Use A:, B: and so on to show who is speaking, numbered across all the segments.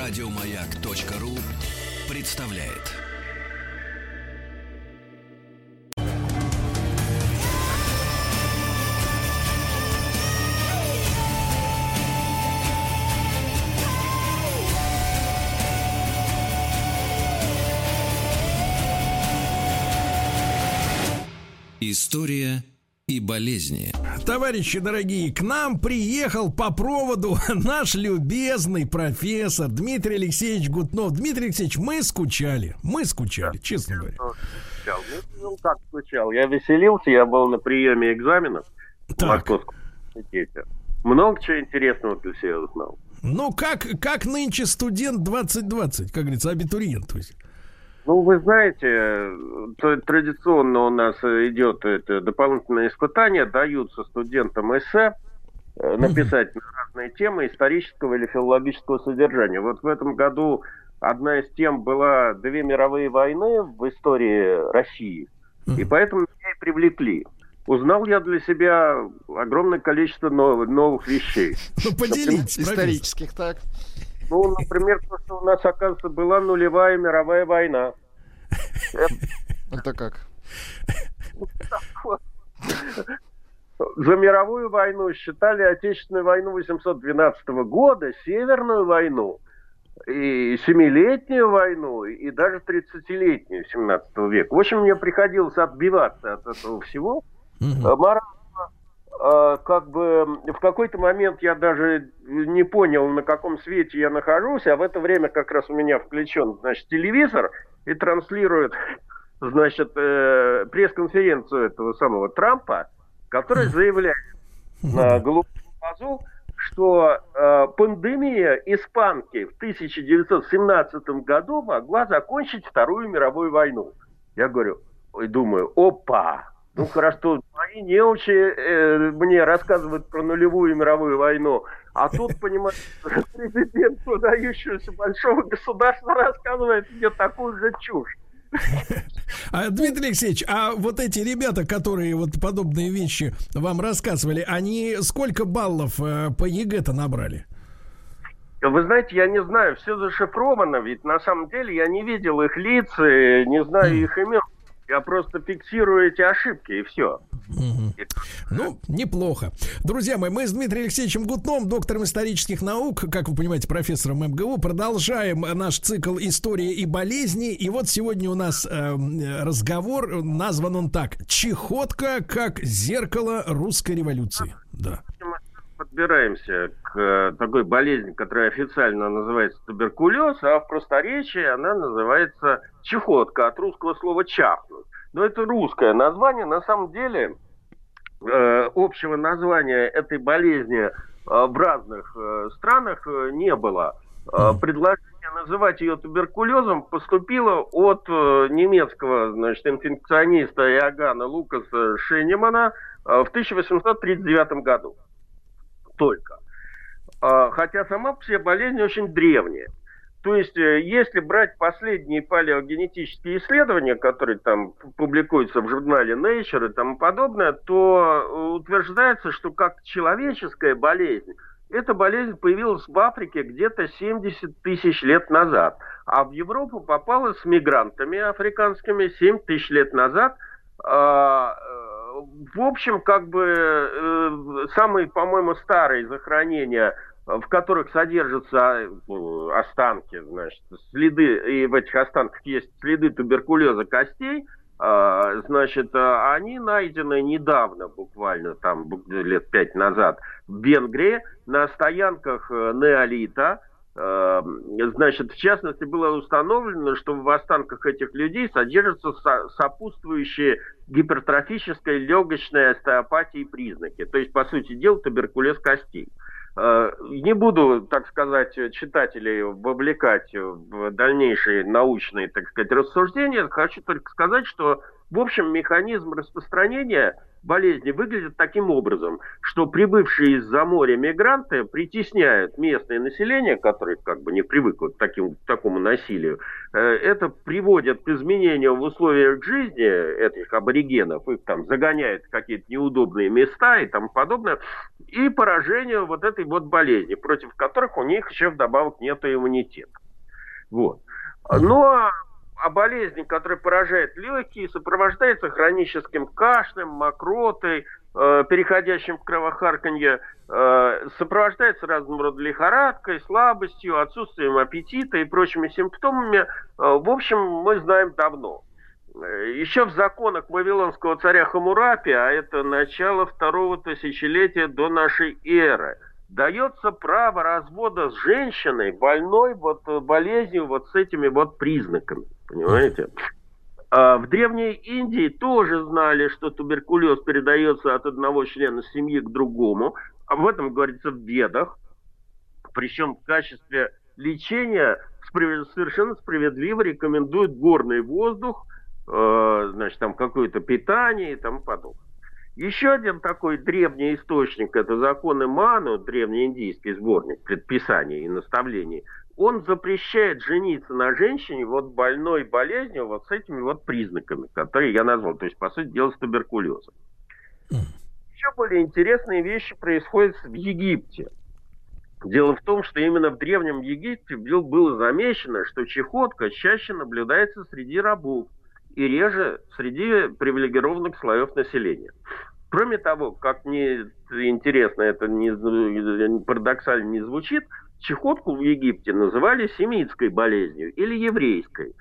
A: Радиомаяк.ру представляет. История и болезни.
B: Товарищи дорогие, к нам приехал по проводу наш любезный профессор Дмитрий Алексеевич Гутнов. Дмитрий Алексеевич, мы скучали, мы скучали, честно говоря.
C: Скучал. Ну, как скучал? Я веселился, я был на приеме экзаменов
B: Так.
C: в Московском университете. Много чего интересного для себя узнал.
B: Ну, как, как нынче студент 2020, как говорится, абитуриент. То есть.
C: Ну, вы знаете, э, традиционно у нас э, идет это дополнительное испытание, даются студентам эссе э, написать на разные темы исторического или филологического содержания. Вот в этом году одна из тем была «Две мировые войны в истории России», и поэтому меня и привлекли. Узнал я для себя огромное количество нов- новых вещей.
B: Ну, поделитесь.
D: Исторических, так.
C: Ну, например, то, что у нас, оказывается, была нулевая мировая война.
D: Это как?
C: За мировую войну считали Отечественную войну 812 года, Северную войну, и Семилетнюю войну, и даже 30-летнюю 17 века. В общем, мне приходилось отбиваться от этого всего. Э, Морально, как бы в какой-то момент я даже не понял, на каком свете я нахожусь, а в это время как раз у меня включен, значит, телевизор и транслирует, значит, э, пресс-конференцию этого самого Трампа, который заявляет на голубом глазу, что э, пандемия испанки в 1917 году могла закончить Вторую мировую войну. Я говорю, ой, думаю, опа, ну хорошо, мои неучи э, мне рассказывают про нулевую мировую войну, а тут, понимаете, президент выдающегося большого государства рассказывает мне такую же чушь.
B: А, Дмитрий Алексеевич, а вот эти ребята, которые вот подобные вещи вам рассказывали, они сколько баллов э, по ЕГЭ-то набрали?
C: Вы знаете, я не знаю, все зашифровано, ведь на самом деле я не видел их лиц, и не знаю их имен. Я просто фиксирую эти ошибки, и все.
B: Ну, неплохо. Друзья мои, мы с Дмитрием Алексеевичем Гутном, доктором исторических наук, как вы понимаете, профессором МГУ, продолжаем наш цикл «История и болезни». И вот сегодня у нас э, разговор, назван он так «Чехотка как зеркало русской революции». Да.
C: Подбираемся к э, такой болезни, которая официально называется туберкулез, а в просторечии она называется чехотка, от русского слова чахнуть. Но это русское название, на самом деле э, общего названия этой болезни э, в разных э, странах не было. Предложение называть ее туберкулезом поступило от немецкого значит, инфекциониста Иоганна Лукаса Шенемана в 1839 году. Только. А, Хотя сама по себе болезнь очень древняя. То есть, э, если брать последние палеогенетические исследования, которые там публикуются в журнале Nature и тому подобное, то э, утверждается, что как человеческая болезнь, эта болезнь появилась в Африке где-то 70 тысяч лет назад, а в Европу попала с мигрантами африканскими 7 тысяч лет назад. Э, В общем, как бы э, самые, по-моему, старые захоронения в которых содержатся э, останки, значит, следы, и в этих останках есть следы туберкулеза костей, а, значит, а, они найдены недавно, буквально там лет пять назад, в Венгрии на стоянках э, неолита. Э, Значит, в частности, было установлено, что в останках этих людей содержатся со- сопутствующие гипертрофической легочной остеопатии признаки. То есть, по сути дела, туберкулез костей. Э, Не буду, так сказать, читателей вовлекать в дальнейшие научные, так сказать, рассуждения. Хочу только сказать, что, в общем, механизм распространения болезни выглядят таким образом, что прибывшие из-за моря мигранты притесняют местное население, которое как бы не привыкло к, таким, к такому насилию. Э, это приводит к изменениям в условиях жизни этих аборигенов, их там загоняют в какие-то неудобные места и тому подобное, и поражению вот этой вот болезни, против которых у них еще вдобавок нет иммунитета. Вот. Но а болезнь, которая поражает легкие, сопровождается хроническим кашлем, мокротой, э, переходящим в кровохарканье, э, сопровождается разным родом лихорадкой, слабостью, отсутствием аппетита и прочими симптомами. Э, в общем, мы знаем давно. Еще в законах Вавилонского царя Хамурапи, а это начало второго тысячелетия до нашей эры – дается право развода с женщиной, больной вот болезнью вот с этими вот признаками. Понимаете? А в Древней Индии тоже знали, что туберкулез передается от одного члена семьи к другому. Об этом говорится в ведах. Причем в качестве лечения совершенно справедливо рекомендуют горный воздух, э, значит, там какое-то питание и тому подобное. Еще один такой древний источник – это законы Ману, древнеиндийский сборник предписаний и наставлений. Он запрещает жениться на женщине вот больной болезнью вот с этими вот признаками, которые я назвал. То есть, по сути дела, с туберкулезом. Еще более интересные вещи происходят в Египте. Дело в том, что именно в Древнем Египте было замечено, что чехотка чаще наблюдается среди рабов и реже среди привилегированных слоев населения. Кроме того, как мне интересно, это не, парадоксально не звучит, чехотку в Египте называли семитской болезнью или еврейской.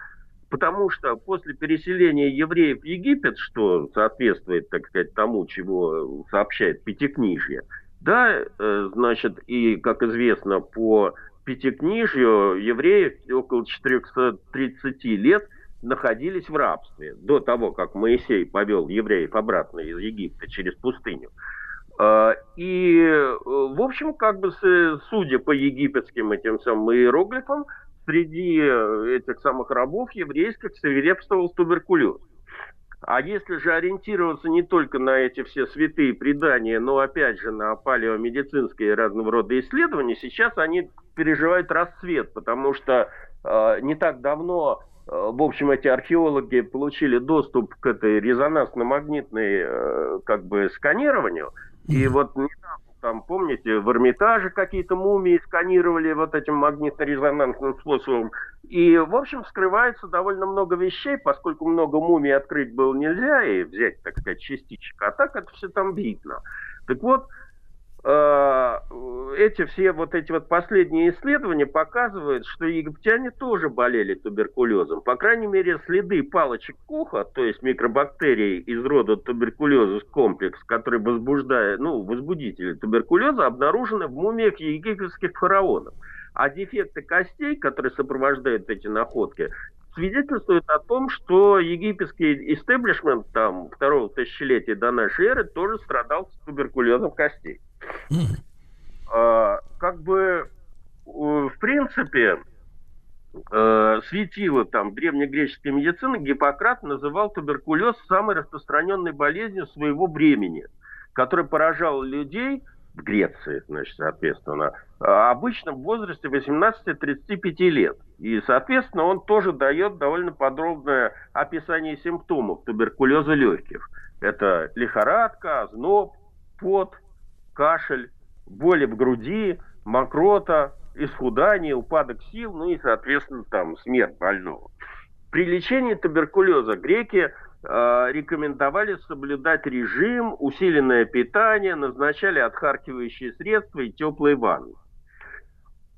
C: Потому что после переселения евреев в Египет, что соответствует, так сказать, тому, чего сообщает Пятикнижье, да, э, значит, и, как известно, по Пятикнижью евреев около 430 лет – находились в рабстве до того, как Моисей повел евреев обратно из Египта через пустыню. А, и, э, в общем, как бы, судя по египетским этим самым иероглифам, среди э, этих самых рабов еврейских свирепствовал туберкулез. А если же ориентироваться не только на эти все святые предания, но опять же на палеомедицинские разного рода исследования, сейчас они переживают расцвет, потому что э, не так давно Э, в общем, эти археологи получили доступ к этой резонансно-магнитной э, как бы сканированию. И вот недавно, там, помните, в Эрмитаже какие-то мумии сканировали вот этим магнитно-резонансным способом. И, в общем, скрывается довольно много вещей, поскольку много мумий открыть было нельзя и взять, так сказать, частичек. А так это все там видно. Так вот, эти все вот эти вот последние исследования показывают, что египтяне тоже болели туберкулезом. По крайней мере, следы палочек Коха, то есть микробактерий из рода туберкулезус комплекс, который возбуждает, ну, возбудители туберкулеза, обнаружены в мумиях египетских фараонов. А дефекты костей, которые сопровождают эти находки, свидетельствует о том, что египетский истеблишмент там второго тысячелетия до нашей эры тоже страдал с туберкулезом костей. А, как бы, в принципе, э, светило там древнегреческой медицины, Гиппократ называл туберкулез самой распространенной болезнью своего времени, которая поражала людей в Греции, значит, соответственно, обычно в возрасте 18-35 лет. И, соответственно, он тоже дает довольно подробное описание симптомов туберкулеза легких. Это лихорадка, озноб, пот, кашель, боли в груди, мокрота, исхудание, упадок сил, ну и, соответственно, там смерть больного. При лечении туберкулеза греки рекомендовали соблюдать режим, усиленное питание, назначали отхаркивающие средства и теплые ванны.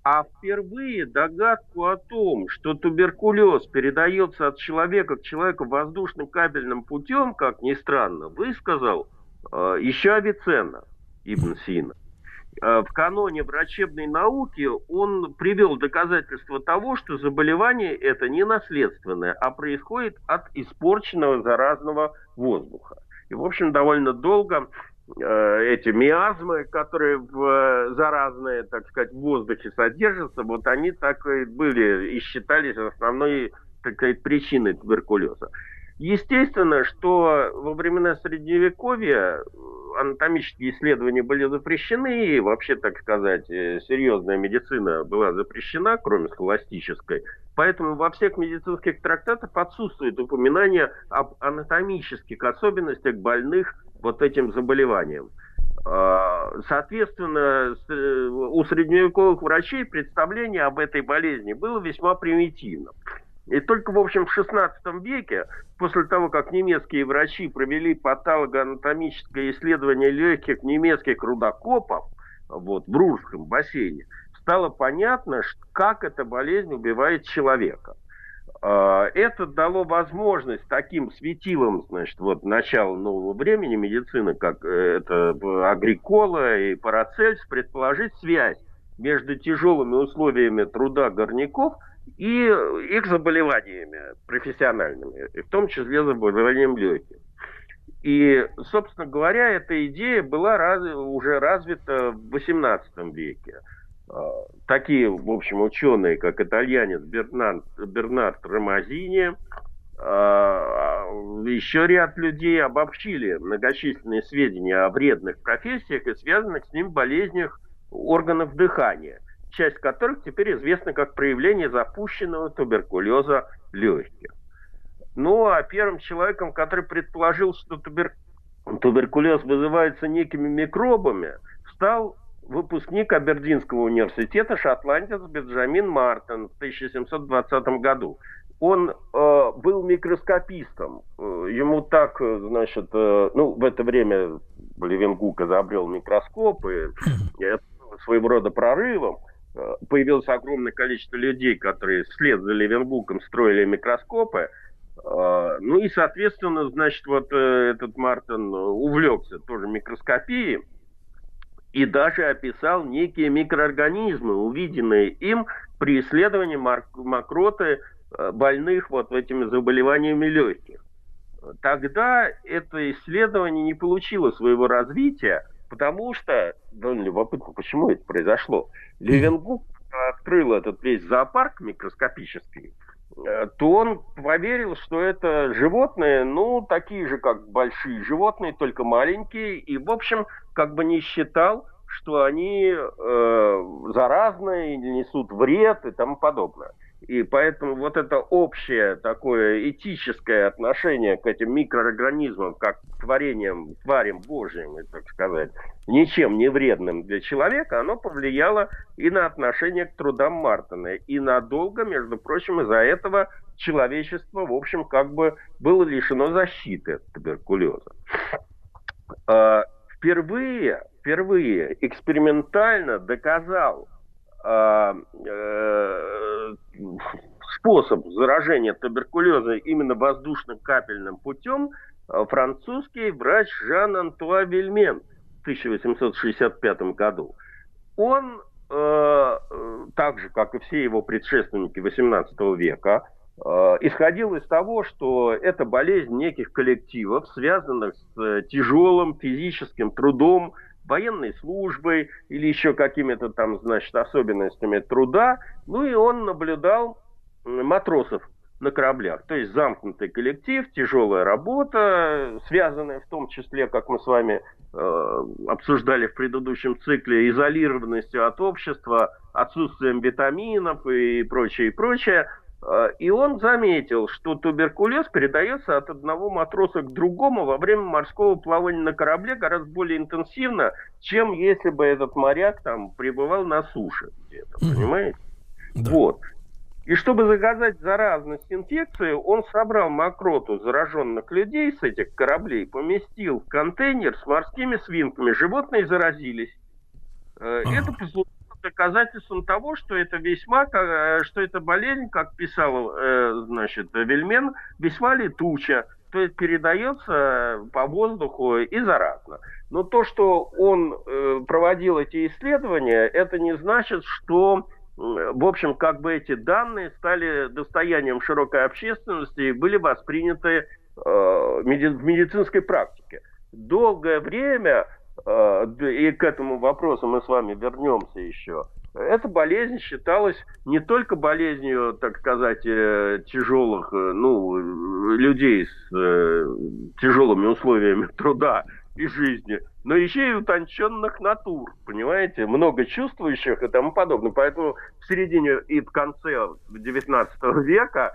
C: А впервые догадку о том, что туберкулез передается от человека к человеку воздушным кабельным путем, как ни странно, высказал э, еще Авиценна. Ибн Сина. Э, в каноне врачебной науки он привел доказательства того, что заболевание это не наследственное, а происходит от испорченного заразного воздуха. И, в общем, довольно долго э, эти миазмы, которые в э, заразные, так сказать, в воздухе содержатся, вот они так и были и считались основной, так сказать, причиной туберкулеза. Естественно, что во времена Средневековья анатомические исследования были запрещены, и вообще, так сказать, э, серьезная медицина была запрещена, кроме схоластической. Поэтому во всех медицинских трактатах отсутствует упоминание об анатомических особенностях больных вот этим заболеванием. А, соответственно, э, у средневековых врачей представление об этой болезни было весьма примитивным. И только, в общем, в XVI веке, после того, как немецкие врачи провели патологоанатомическое исследование легких немецких рудокопов вот, в Рурском бассейне, стало понятно, как эта болезнь убивает человека. А, это дало возможность таким светилам, значит, вот начала нового времени медицины, как э, это Агрикола и Парацельс, предположить связь между тяжелыми условиями труда горняков – и их заболеваниями профессиональными, в том числе заболеванием легких. И, собственно говоря, эта идея была раз, уже развита в XVIII веке. А, такие, в общем, ученые, как итальянец Бернард, Бернард Ромазини, а, еще ряд людей обобщили многочисленные сведения о вредных профессиях и связанных с ним болезнях органов дыхания – часть которых теперь известна как проявление запущенного туберкулеза легких. Ну, а первым человеком, который предположил, что тубер... туберкулез вызывается некими микробами, стал выпускник Абердинского университета шотландец Бенджамин Мартин в 1720 году. Он э, был микроскопистом. Э, ему так, значит, э, ну, в это время Левенгук изобрел микроскоп, и это своего рода прорывом. Э, появилось огромное количество людей, которые вслед за Левенбуком строили микроскопы. Э, ну и, соответственно, значит, вот э, этот Мартин увлекся тоже микроскопией и даже описал некие микроорганизмы, увиденные им при исследовании мокроты больных вот этими заболеваниями легких. Тогда это исследование не получило своего развития, Потому что, довольно любопытно, почему это произошло. Левенгук открыл этот весь зоопарк микроскопический, э, то он поверил, что это животные, ну, такие же, как большие животные, только маленькие, и, в общем, как бы не считал, что они э, заразные, несут вред и тому подобное. И поэтому вот это общее такое этическое отношение к этим микроорганизмам, как к творениям, тварям Божьим, так сказать, ничем не вредным для человека, оно повлияло и на отношение к трудам Мартина. И надолго, между прочим, из-за этого человечество, в общем, как бы было лишено защиты от туберкулеза. А, впервые, впервые экспериментально доказал способ заражения туберкулеза именно воздушным капельным путем а, французский врач Жан-Антуа Вильмен в 1865 году. Он, э, так же, как и все его предшественники XVIII века, э, исходил из того, что это болезнь неких коллективов, связанных с тяжелым физическим трудом, военной службой или еще какими-то там, значит, особенностями труда. Ну и он наблюдал матросов на кораблях. То есть замкнутый коллектив, тяжелая работа, связанная в том числе, как мы с вами э, обсуждали в предыдущем цикле, изолированностью от общества, отсутствием витаминов и прочее, и прочее. А, и он заметил, что туберкулез передается от одного матроса к другому во время морского плавания на корабле гораздо более интенсивно, чем если бы этот моряк там пребывал на суше где-то, угу. понимаете? Да. Вот. И чтобы заказать заразность инфекции, он собрал мокроту зараженных людей с этих кораблей, поместил в контейнер с морскими свинками. Животные заразились. Э, это послужило доказательством того, что это весьма, э, что эта болезнь, как писал, э, значит, Вельмен, весьма летуча, то есть передается по воздуху и заразно. Но то, что он э, проводил эти исследования, это не значит, что в общем, как бы эти данные стали достоянием широкой общественности и были восприняты в медицинской практике. Долгое время Э, и к этому вопросу мы с вами вернемся еще. эта болезнь считалась не только болезнью, так сказать, э, тяжелых, э, ну, людей с э, тяжелыми условиями труда и жизни, но еще и утонченных натур, понимаете, много чувствующих и тому подобное. Поэтому в середине и в конце 19 века,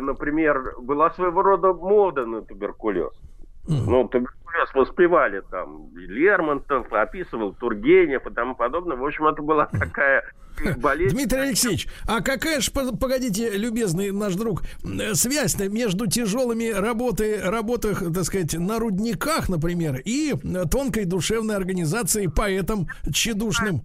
C: например, была своего рода мода на туберкулез. Ну, туберкулез воспевали там Лермонтов, описывал Тургенев и тому подобное. В общем, это была такая болезнь.
B: Дмитрий Алексеевич, а какая же, погодите, любезный наш друг, связь между тяжелыми работой, работах, так сказать, на рудниках, например, и тонкой душевной организацией поэтом тщедушным?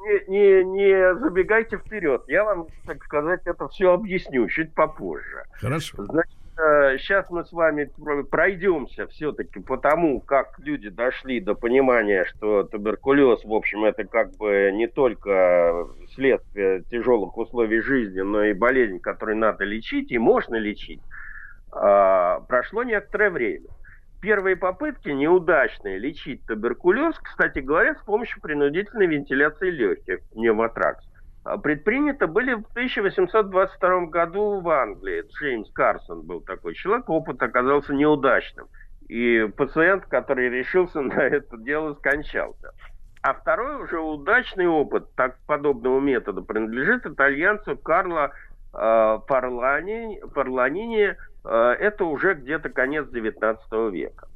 C: Не, не, не забегайте вперед. Я вам, так сказать, это все объясню чуть попозже.
B: Хорошо.
C: Значит, сейчас мы с вами пройдемся все-таки по тому, как люди дошли до понимания, что туберкулез, в общем, это как бы не только следствие тяжелых условий жизни, но и болезнь, которую надо лечить и можно лечить. А, прошло некоторое время. Первые попытки неудачные лечить туберкулез, кстати говоря, с помощью принудительной вентиляции легких, пневмотракс. А, предприняты были в 1822 году в Англии. Джеймс Карсон был такой человек, опыт оказался неудачным. И пациент, который решился на это дело, скончался. А второй уже удачный опыт так, подобного метода принадлежит итальянцу Карло э, Парлани, Парланини. Э, это уже где-то конец 19 века.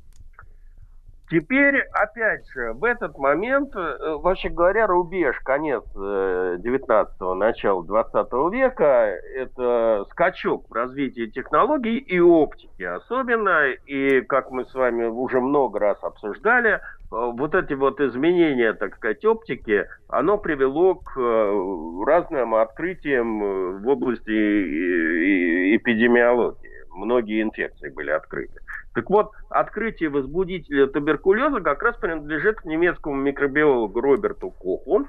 C: Теперь, опять же, в этот момент, э, вообще говоря, рубеж, конец 19-го, э, начало 20 века, это скачок в развитии технологий и оптики особенно. И, как мы с вами уже много раз обсуждали, э, вот эти вот изменения, так сказать, оптики, оно привело к разным открытиям в области эпидемиологии. Многие инфекции были открыты. Так вот, открытие возбудителя туберкулеза как раз принадлежит немецкому микробиологу Роберту Коху,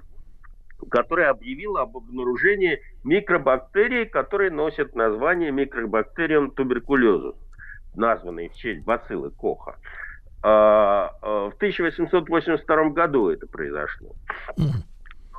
C: который объявил об обнаружении микробактерий, которые носят название микробактериум туберкулезус, названной в честь бациллы Коха. А, а, в 1882 году это произошло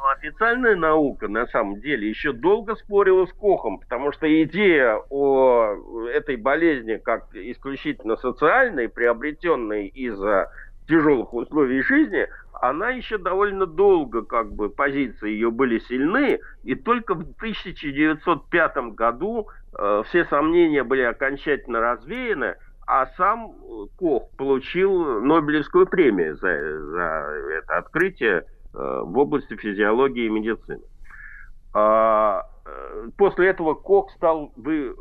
C: официальная наука на самом деле еще долго спорила с Кохом, потому что идея о этой болезни как исключительно социальной, приобретенной из-за тяжелых условий жизни, она еще довольно долго, как бы, позиции ее были сильны, и только в 1905 году э, все сомнения были окончательно развеяны, а сам Кох получил Нобелевскую премию за, за это открытие в области физиологии и медицины. А, э, после этого Кох стал, вы,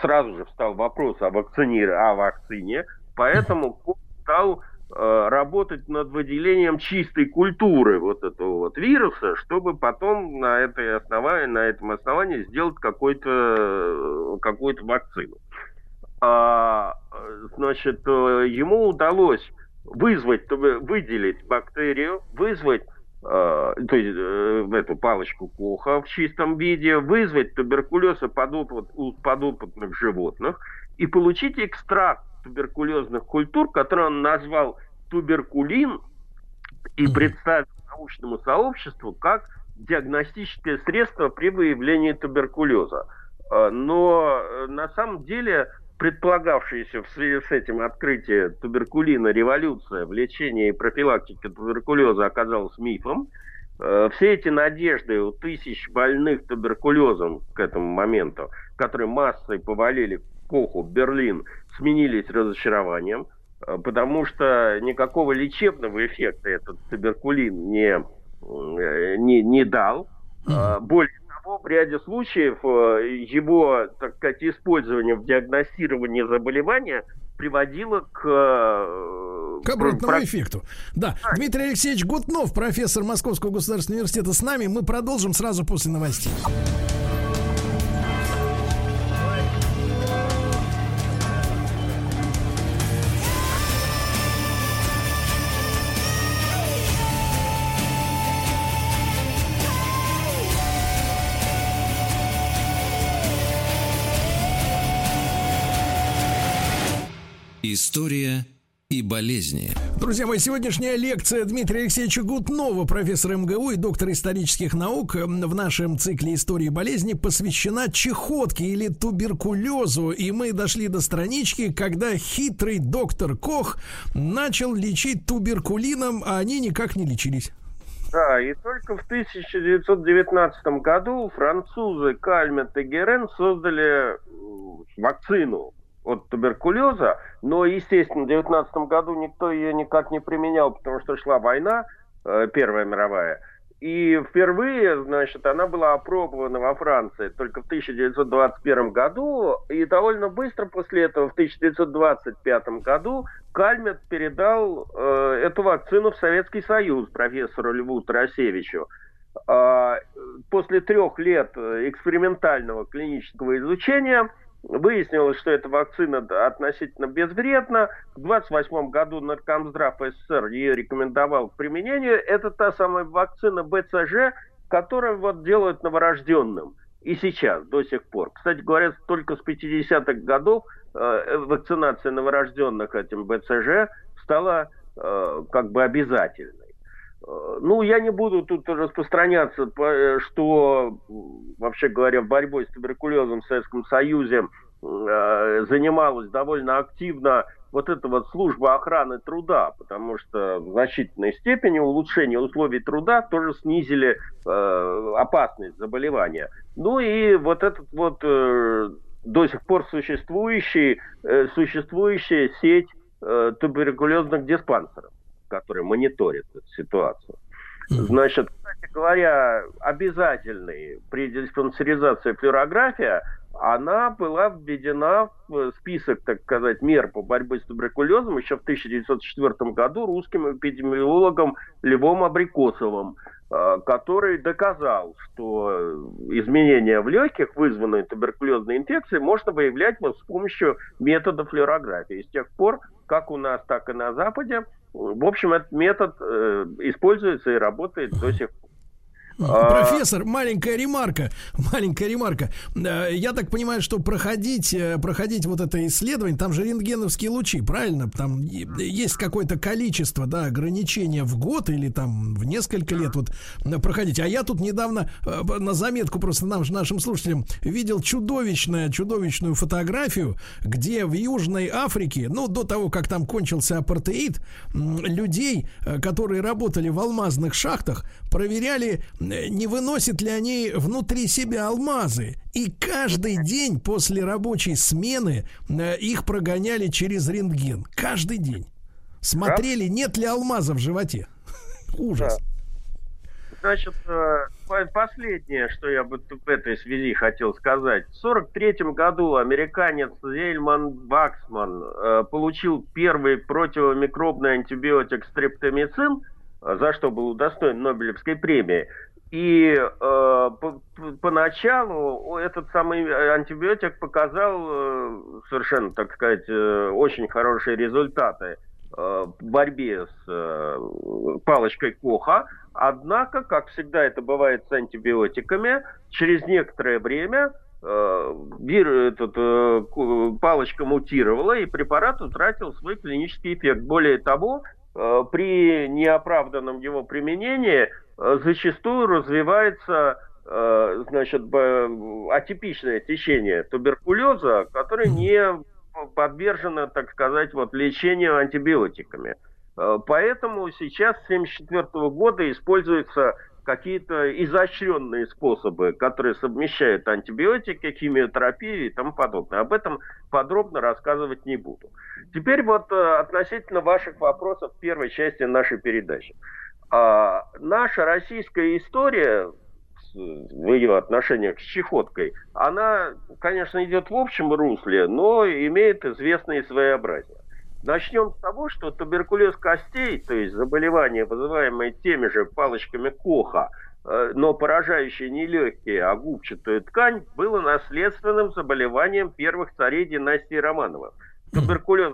C: сразу же встал вопрос о, вакцине, о вакцине, поэтому Кох стал э, работать над выделением чистой культуры вот этого вот вируса, чтобы потом на, этой основании, на этом основании сделать какую-то вакцину. А, значит, ему удалось вызвать, выделить бактерию, вызвать э, то есть э, эту палочку Коха в чистом виде, вызвать туберкулез у подопытных животных и получить экстракт туберкулезных культур, который он назвал туберкулин и представил научному сообществу как диагностическое средство при выявлении туберкулеза. Э, но на самом деле предполагавшаяся в связи с этим открытие туберкулина революция в лечении и профилактике туберкулеза оказалась мифом. Э, все эти надежды у тысяч больных туберкулезом к этому моменту, которые массой повалили Коху, Берлин, сменились разочарованием, э, потому что никакого лечебного эффекта этот туберкулин не, э, не, не дал. Более в ряде случаев э, его, так сказать, использование в диагностировании заболевания приводило к...
B: Э, к обратному про... эффекту. Да. да. Дмитрий Алексеевич Гутнов, профессор Московского государственного университета, с нами. Мы продолжим сразу после новостей.
A: История и болезни.
B: Друзья мои, сегодняшняя лекция Дмитрия Алексеевича Гутнова, профессора МГУ и доктора исторических наук в нашем цикле истории болезни посвящена чехотке или туберкулезу. И мы дошли до странички, когда хитрый доктор Кох начал лечить туберкулином, а они никак не лечились.
C: Да, и только в 1919 году французы Кальмет и Герен создали вакцину от туберкулеза, но, естественно, в 19 году никто ее никак не применял, потому что шла война, э, Первая мировая. И впервые, значит, она была опробована во Франции только в 1921 году, и довольно быстро после этого, в 1925 году, Кальмет передал э, эту вакцину в Советский Союз профессору Льву Тарасевичу. Э, после трех лет экспериментального клинического изучения – Выяснилось, что эта вакцина относительно безвредна. В 28 году Наркомздрав СССР ее рекомендовал к применению. Это та самая вакцина БЦЖ, которую вот делают новорожденным. И сейчас, до сих пор. Кстати говоря, только с 50-х годов э, вакцинация новорожденных этим БЦЖ стала э, как бы обязательной. Э, ну, я не буду тут распространяться, э, что, вообще говоря, борьбой с туберкулезом в Советском Союзе э, занималась довольно активно вот эта вот служба охраны труда, потому что в значительной степени улучшение условий труда тоже снизили э, опасность заболевания. Ну и вот этот вот э, до сих пор существующий, э, существующая сеть э, туберкулезных диспансеров который мониторит эту ситуацию. Значит, кстати говоря, обязательной при диспансеризации флюорография, она была введена в список, так сказать, мер по борьбе с туберкулезом еще в 1904 году русским эпидемиологом Львом Абрикосовым, э, который доказал, что изменения в легких, вызванные туберкулезной инфекцией, можно выявлять вот с помощью метода флюорографии. И с тех пор, как у нас, так и на Западе, в общем, этот метод э, используется и работает до сих пор.
B: А, Профессор, маленькая ремарка, маленькая ремарка. Э, я так понимаю, что проходить, э, проходить вот это исследование, там же рентгеновские лучи, правильно? Там есть какое-то количество, да, ограничения в год или там в несколько лет вот э, проходить. А я тут недавно на заметку просто нам, нашим слушателям видел чудовищную, чудовищную фотографию, где в Южной Африке, ну, до того, как там кончился апартеид, людей, которые работали в алмазных шахтах, проверяли не выносят ли они внутри себя алмазы. И каждый день после рабочей смены э, их прогоняли через рентген. Каждый день. Смотрели, нет ли алмаза в животе. Ужас.
C: Значит, э, последнее, что я бы в этой связи хотел сказать. В 1943 году американец Зельман Ваксман э, получил первый противомикробный антибиотик стрептомицин, за что был удостоен Нобелевской премии. И э, по, поначалу этот самый антибиотик показал э, совершенно, так сказать, э, очень хорошие результаты э, в борьбе с э, палочкой Коха. Однако, как всегда это бывает с антибиотиками, через некоторое время э, этот, э, палочка мутировала, и препарат утратил свой клинический эффект. Более того, э, при неоправданном его применении Э, зачастую развивается э, значит, атипичное течение туберкулеза, которое не подвержено, так сказать, вот, лечению антибиотиками. Э, поэтому сейчас с 1974 года используются какие-то изощренные способы, которые совмещают антибиотики, химиотерапию и тому подобное. Об этом подробно рассказывать не буду. Теперь вот относительно ваших вопросов в первой части нашей передачи. А наша российская история в ее отношениях с чехоткой, она, конечно, идет в общем русле, но имеет известные своеобразия. Начнем с того, что туберкулез костей, то есть заболевание, вызываемое теми же палочками Коха, э, но поражающее не легкие, а губчатую ткань, было наследственным заболеванием первых царей династии Романовых. Туберкулез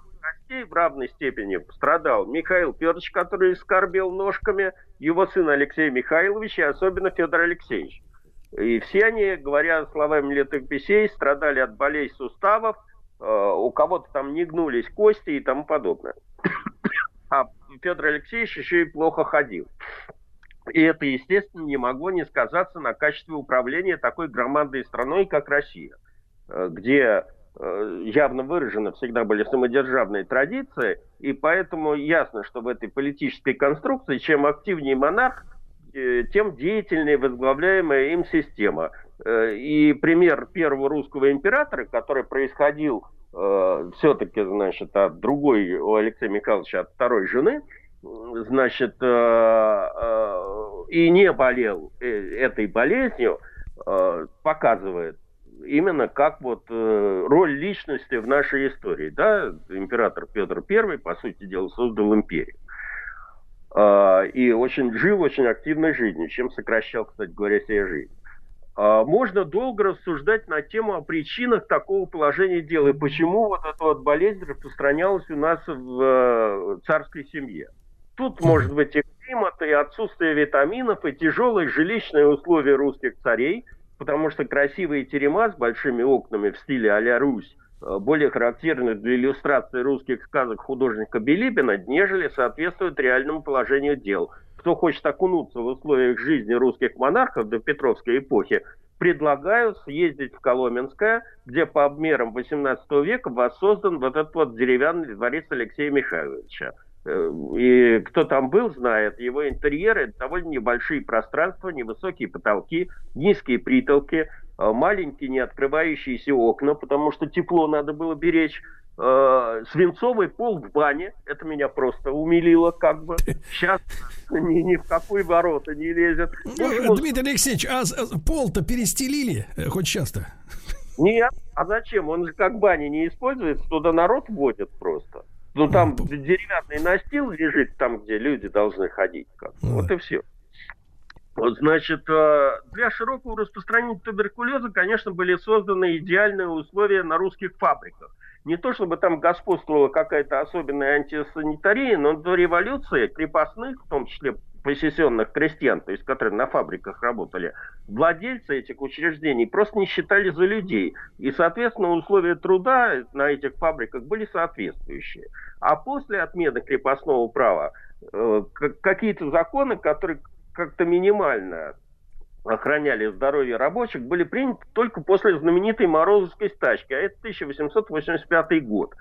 C: костей в равной степени пострадал Михаил Федорович, который скорбел ножками, его сын Алексей Михайлович и особенно Федор Алексеевич. И все они, говоря словами летописей, страдали от болей суставов, э, у кого-то там не гнулись кости и тому подобное. а Петр Алексеевич еще и плохо ходил. И это, естественно, не могло не сказаться на качестве управления такой громадной страной, как Россия, э, где явно выражены всегда были самодержавные традиции, и поэтому ясно, что в этой политической конструкции, чем активнее монарх, э, тем деятельнее возглавляемая им система. И пример первого русского императора, который происходил все-таки, значит, от другой у Алексея Михайловича, от второй жены – значит, э, э, и не болел э, этой болезнью, показывает именно как вот роль личности в нашей истории. Да? Император Петр I, по сути дела, создал империю. И очень жил очень активной жизнью, чем сокращал, кстати говоря, себе жизнь. Можно долго рассуждать на тему о причинах такого положения дела и почему вот эта вот болезнь распространялась у нас в царской семье. Тут может быть и климат, и отсутствие витаминов, и тяжелые жилищные условия русских царей, потому что красивые терема с большими окнами в стиле а-ля Русь э, более характерны для иллюстрации русских сказок художника Билибина, нежели соответствуют реальному положению дел. Кто хочет окунуться в условиях жизни русских монархов до Петровской эпохи, предлагаю съездить в Коломенское, где по обмерам XVIII века воссоздан вот этот вот деревянный дворец Алексея Михайловича. Э, и кто там был, знает, его интерьеры довольно небольшие пространства, невысокие потолки, низкие притолки, э, маленькие не открывающиеся окна, потому что тепло надо было беречь, э, свинцовый пол в бане, это меня просто умилило как бы. Сейчас ни, ни в какой ворота не лезет.
B: Ну, Дмитрий Алексеевич, а пол-то перестелили хоть часто?
C: Нет, а зачем? Он же как баня не используется, туда народ вводит просто. Ну, там деревянный настил лежит там, где люди должны ходить. Как. Вот и все. Вот, значит, э, для широкого распространения туберкулеза, конечно, были созданы идеальные условия на русских фабриках. Не то, чтобы там господствовала какая-то особенная антисанитария, но до революции крепостных, в том числе посесенных крестьян, то есть которые на фабриках работали, владельцы этих учреждений просто не считали за людей. И, соответственно, условия труда на этих фабриках были соответствующие. А после отмены крепостного права э, какие-то законы, которые как-то минимально охраняли здоровье рабочих, были приняты только после знаменитой Морозовской стачки, а это 1885 год.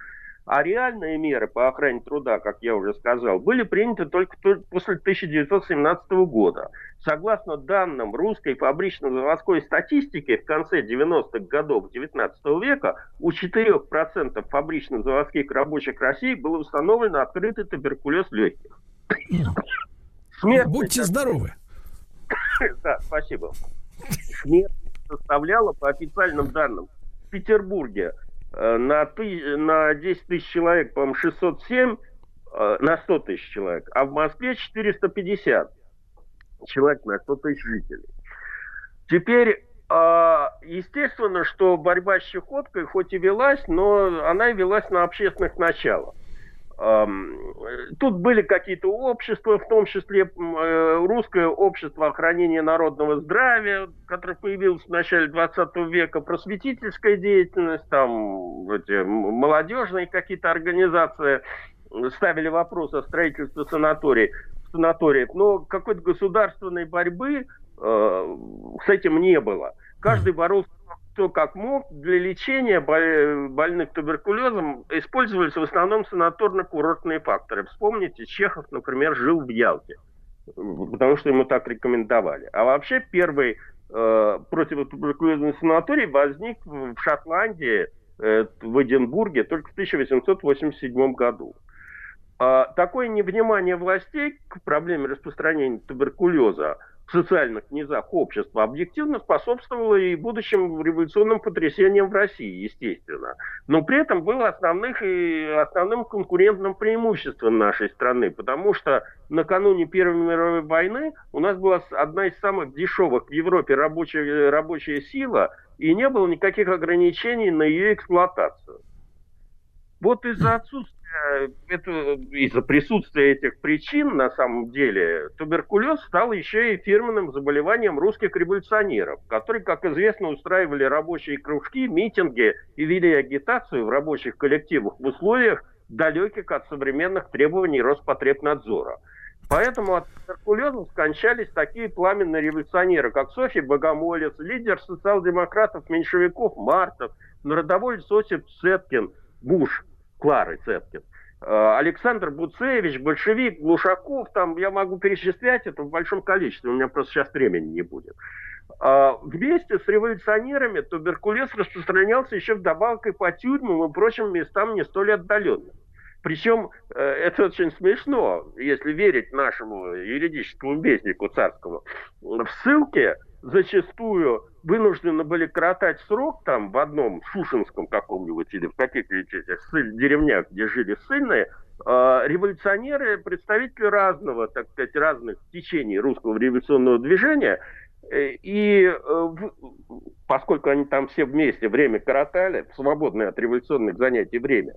C: А реальные меры по охране труда, как я уже сказал, были приняты только после 1917 года. Согласно данным русской фабрично-заводской статистики, в конце 90-х годов 19 века у 4% фабрично-заводских рабочих России было установлено открытый туберкулез легких.
B: Смертность... Будьте здоровы.
C: Да, спасибо. Смертность составляла по официальным данным в Петербурге на, ты, на 10 тысяч человек, по-моему, 607 э, на 100 тысяч человек, а в Москве 450 человек на 100 тысяч жителей. Теперь, э, естественно, что борьба с чехоткой хоть и велась, но она и велась на общественных началах. Тут были какие-то общества, в том числе э, русское общество охранения народного здравия, которое появилось в начале 20 века, просветительская деятельность, там эти молодежные какие-то организации ставили вопрос о строительстве санаторий, санаториев, но какой-то государственной борьбы э, с этим не было. Каждый боролся кто как мог, для лечения больных туберкулезом использовались в основном санаторно-курортные факторы. Вспомните, Чехов, например, жил в Ялте, потому что ему так рекомендовали. А вообще первый э, противотуберкулезный санаторий возник в Шотландии, э, в Эдинбурге, только в 1887 году. А такое невнимание властей к проблеме распространения туберкулеза – социальных низах общества объективно способствовало и будущим революционным потрясениям в России, естественно. Но при этом было основных и основным конкурентным преимуществом нашей страны, потому что накануне Первой мировой войны у нас была одна из самых дешевых в Европе рабочая, рабочая сила, и не было никаких ограничений на ее эксплуатацию. Вот из-за отсутствия из-за присутствия этих причин, на самом деле, туберкулез стал еще и фирменным заболеванием русских революционеров, которые, как известно, устраивали рабочие кружки, митинги и вели агитацию в рабочих коллективах в условиях далеких от современных требований Роспотребнадзора. Поэтому от туберкулеза скончались такие пламенные революционеры, как Софья Богомолец, лидер социал-демократов-меньшевиков Мартов, народоволец Осип Цеткин, Буш Клары Цеткин, э, Александр Буцевич, большевик, Глушаков, там я могу перечислять это в большом количестве, у меня просто сейчас времени не будет. А, вместе с революционерами туберкулез распространялся еще вдобавок и по тюрьмам и прочим местам не столь отдаленным. Причем э, это очень смешно, если верить нашему юридическому вестнику царскому. В ссылке зачастую вынуждены были коротать срок там в одном Шушинском каком-нибудь или в каких-то деревнях, где жили ссыльные, э, революционеры, представители разного, так сказать, разных течений русского революционного движения, э, и поскольку они там все вместе время коротали, свободное от революционных занятий время,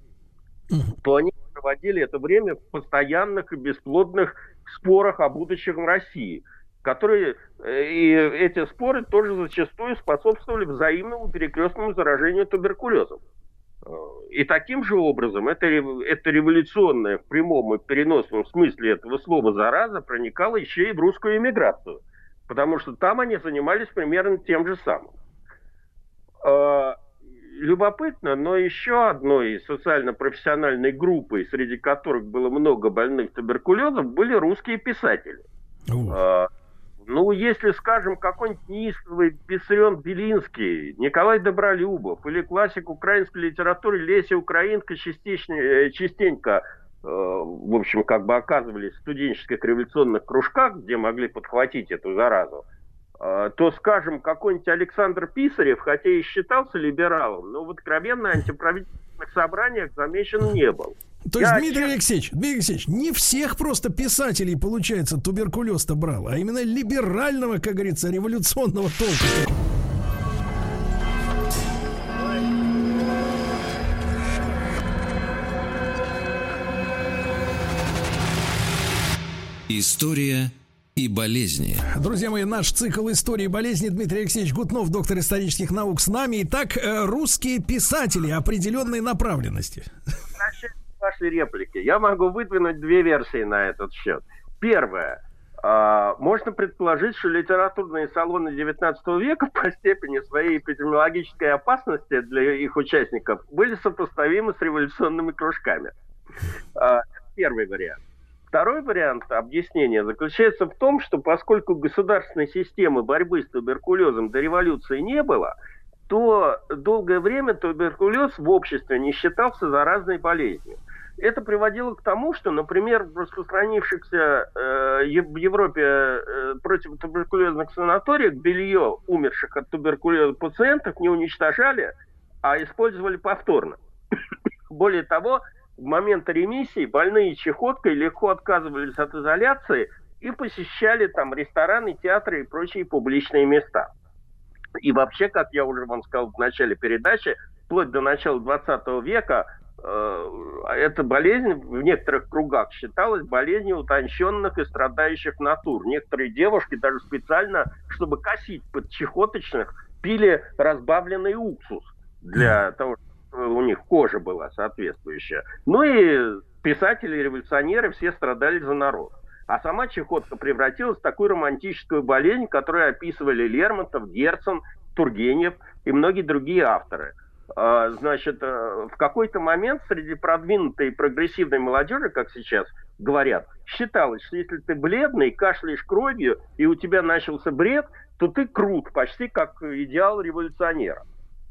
C: то они проводили это время в постоянных и бесплодных спорах о будущем России, которые э, и эти споры тоже зачастую способствовали взаимному перекрестному заражению туберкулезом. И таким же образом это, это революционное в прямом и переносном смысле этого слова зараза проникала еще и в русскую эмиграцию, потому что там они занимались примерно тем же самым. Э, любопытно, но еще одной социально-профессиональной группой, среди которых было много больных туберкулезом, были русские писатели. А, ну, если, скажем, какой-нибудь неистовый Писарен Белинский, Николай Добролюбов или классик украинской литературы Леся Украинка частично, э, частенько э, в общем, как бы оказывались в студенческих революционных кружках, где могли подхватить эту заразу, то, скажем, какой-нибудь Александр Писарев, хотя и считался либералом, но в откровенно антиправительственных собраниях замечен не был.
B: То есть, Я Дмитрий Алексеевич, Дмитрий Алексеевич, не всех просто писателей, получается, туберкулез-то брал, а именно либерального, как говорится, революционного толка.
A: История и болезни.
B: Друзья мои, наш цикл истории болезни Дмитрий Алексеевич Гутнов, доктор исторических наук с нами. Итак, э, русские писатели определенной направленности.
C: Ваши реплики. Я могу выдвинуть две версии на этот счет. Первое. А, можно предположить, что литературные салоны XIX века по степени своей эпидемиологической опасности для их участников были сопоставимы с революционными кружками. А, первый вариант. Второй вариант объяснения заключается в том, что поскольку государственной системы борьбы с туберкулезом до революции не было, то долгое время туберкулез в обществе не считался заразной болезнью. Это приводило к тому, что, например, в распространившихся э, в Европе э, противотуберкулезных санаториях белье умерших от туберкулеза пациентов не уничтожали, а использовали повторно. Более того, в момент ремиссии больные чехоткой легко отказывались от изоляции и посещали там рестораны, театры и прочие публичные места. И вообще, как я уже вам сказал в начале передачи, вплоть до начала 20 века э, эта болезнь в некоторых кругах считалась болезнью утонченных и страдающих натур. Некоторые девушки даже специально, чтобы косить под чехоточных, пили разбавленный уксус для того, чтобы у них кожа была соответствующая. Ну и писатели, революционеры все страдали за народ. А сама чехотка превратилась в такую романтическую болезнь, которую описывали Лермонтов, Герцен, Тургенев и многие другие авторы. А, значит, э, в какой-то момент среди продвинутой прогрессивной молодежи, как сейчас говорят, считалось, что если ты бледный, кашляешь кровью, и у тебя начался бред, то ты крут, почти как идеал революционера.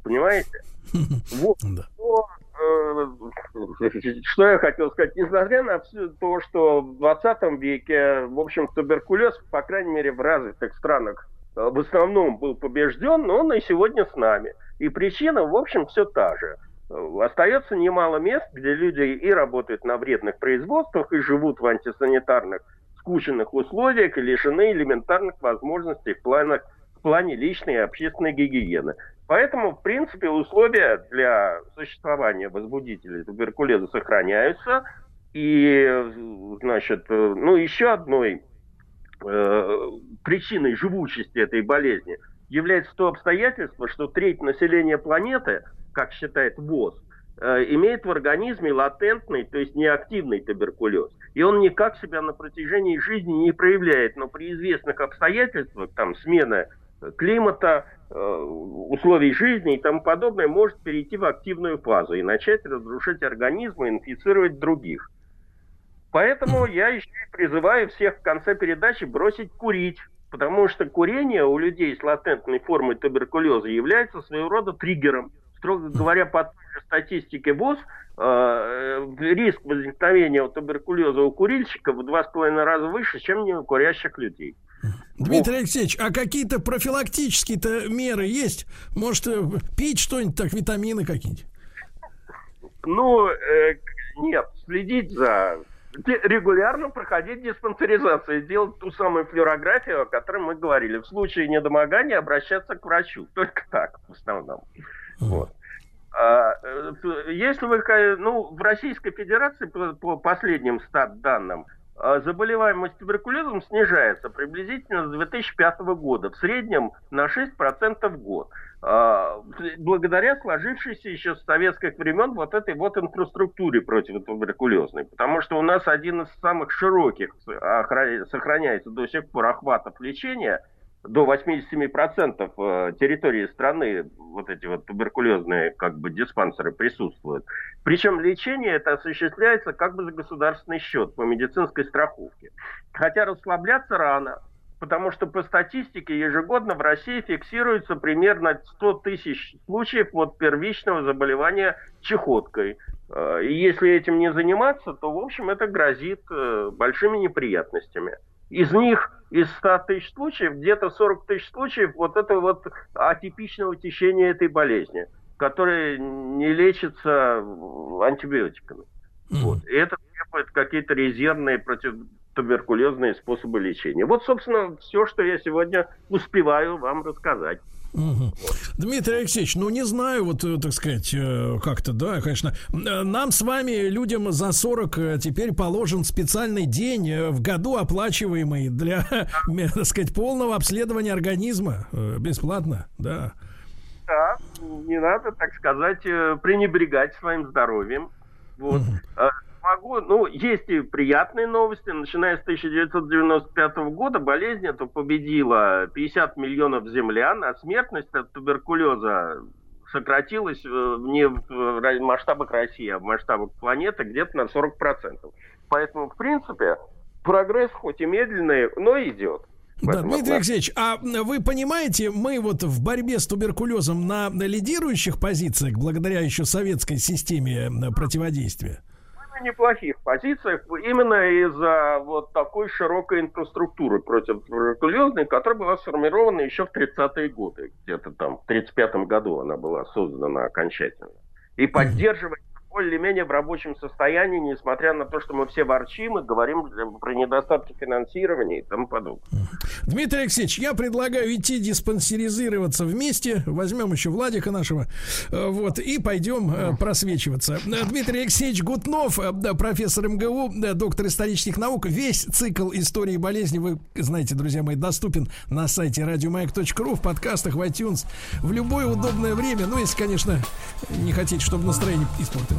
C: Понимаете? Вот. Что, э, что я хотел сказать. Несмотря на все то, что в 20 веке, в общем, туберкулез, по крайней мере, в развитых странах, э, в основном был побежден, но он и сегодня с нами. И причина, в общем, все та же. Э, остается немало мест, где люди и работают на вредных производствах, и живут в антисанитарных, скученных условиях, и лишены элементарных возможностей в планах в плане личной и общественной гигиены. Поэтому, в принципе, условия для существования возбудителей туберкулеза сохраняются. И, значит, ну, еще одной э, причиной живучести этой болезни является то обстоятельство, что треть населения планеты, как считает ВОЗ, э, имеет в организме латентный, то есть неактивный туберкулез. И он никак себя на протяжении жизни не проявляет, но при известных обстоятельствах, там смена климата, э, условий жизни и тому подобное, может перейти в активную фазу и начать разрушать организм и инфицировать других. Поэтому я еще и призываю всех в конце передачи бросить курить. Потому что курение у людей с латентной формой туберкулеза является своего рода триггером. Строго говоря, по статистике ВОЗ, э, риск возникновения туберкулеза у курильщиков в два с половиной раза выше, чем не у курящих людей.
B: Дмитрий Алексеевич, а какие-то профилактические-то меры есть? Может, э, пить что-нибудь, так, витамины какие-нибудь?
C: Ну, э, нет, следить за регулярно проходить диспансеризацию, делать ту самую флюорографию, о которой мы говорили. В случае недомогания обращаться к врачу. Только так, в основном. Вот. А, э, если вы, ну, в Российской Федерации, по, по последним стат данным, заболеваемость туберкулезом снижается приблизительно с 2005 года, в среднем на 6% в год. А, благодаря сложившейся еще с советских времен вот этой вот инфраструктуре противотуберкулезной. Потому что у нас один из самых широких сохраняется до сих пор охватов лечения – до 87% э, территории страны вот эти вот туберкулезные как бы диспансеры присутствуют. Причем лечение это осуществляется как бы за государственный счет по медицинской страховке. Хотя расслабляться рано, потому что по статистике ежегодно в России фиксируется примерно 100 тысяч случаев вот первичного заболевания чехоткой. Э, и если этим не заниматься, то, в общем, это грозит э, большими неприятностями. Из них, из 100 тысяч случаев, где-то 40 тысяч случаев вот это вот атипичного течения этой болезни, которая не лечится антибиотиками. Mm-hmm. Вот. И это требует какие-то резервные противотуберкулезные способы лечения. Вот, собственно, все, что я сегодня успеваю вам рассказать.
B: Угу. Дмитрий Алексеевич, ну не знаю, вот, э, так сказать, э, как-то, да, конечно. Э, нам с вами, людям за 40, теперь положен специальный день в году оплачиваемый для, так сказать, полного обследования организма. Бесплатно, да.
C: Да, не надо, так сказать, пренебрегать своим здоровьем. Вот. Угу могу, ну, есть и приятные новости. Начиная с 1995 года болезнь эту победила 50 миллионов землян, а смертность от туберкулеза сократилась э, не в масштабах России, а в масштабах планеты где-то на 40%. Поэтому, в принципе, прогресс хоть и медленный, но идет.
B: Да, Дмитрий Алексеевич, а вы понимаете, мы вот в борьбе с туберкулезом на лидирующих позициях, благодаря еще советской системе противодействия?
C: Неплохих позициях именно из-за вот такой широкой инфраструктуры против туберкулезной, которая была сформирована еще в 30-е годы. Где-то там в 35-м году она была создана окончательно. И поддерживать более-менее в рабочем состоянии, несмотря на то, что мы все ворчим и говорим про недостатки финансирования и тому подобное.
B: Дмитрий Алексеевич, я предлагаю идти диспансеризироваться вместе. Возьмем еще Владика нашего. Э, вот, и пойдем э, просвечиваться. Э, Дмитрий Алексеевич Гутнов, профессор МГУ, доктор исторических наук. Весь цикл истории болезни, вы знаете, друзья мои, доступен на сайте радиомаяк.ру, в подкастах, в iTunes, в любое удобное время. Ну, если, конечно, не хотите, чтобы настроение испортилось.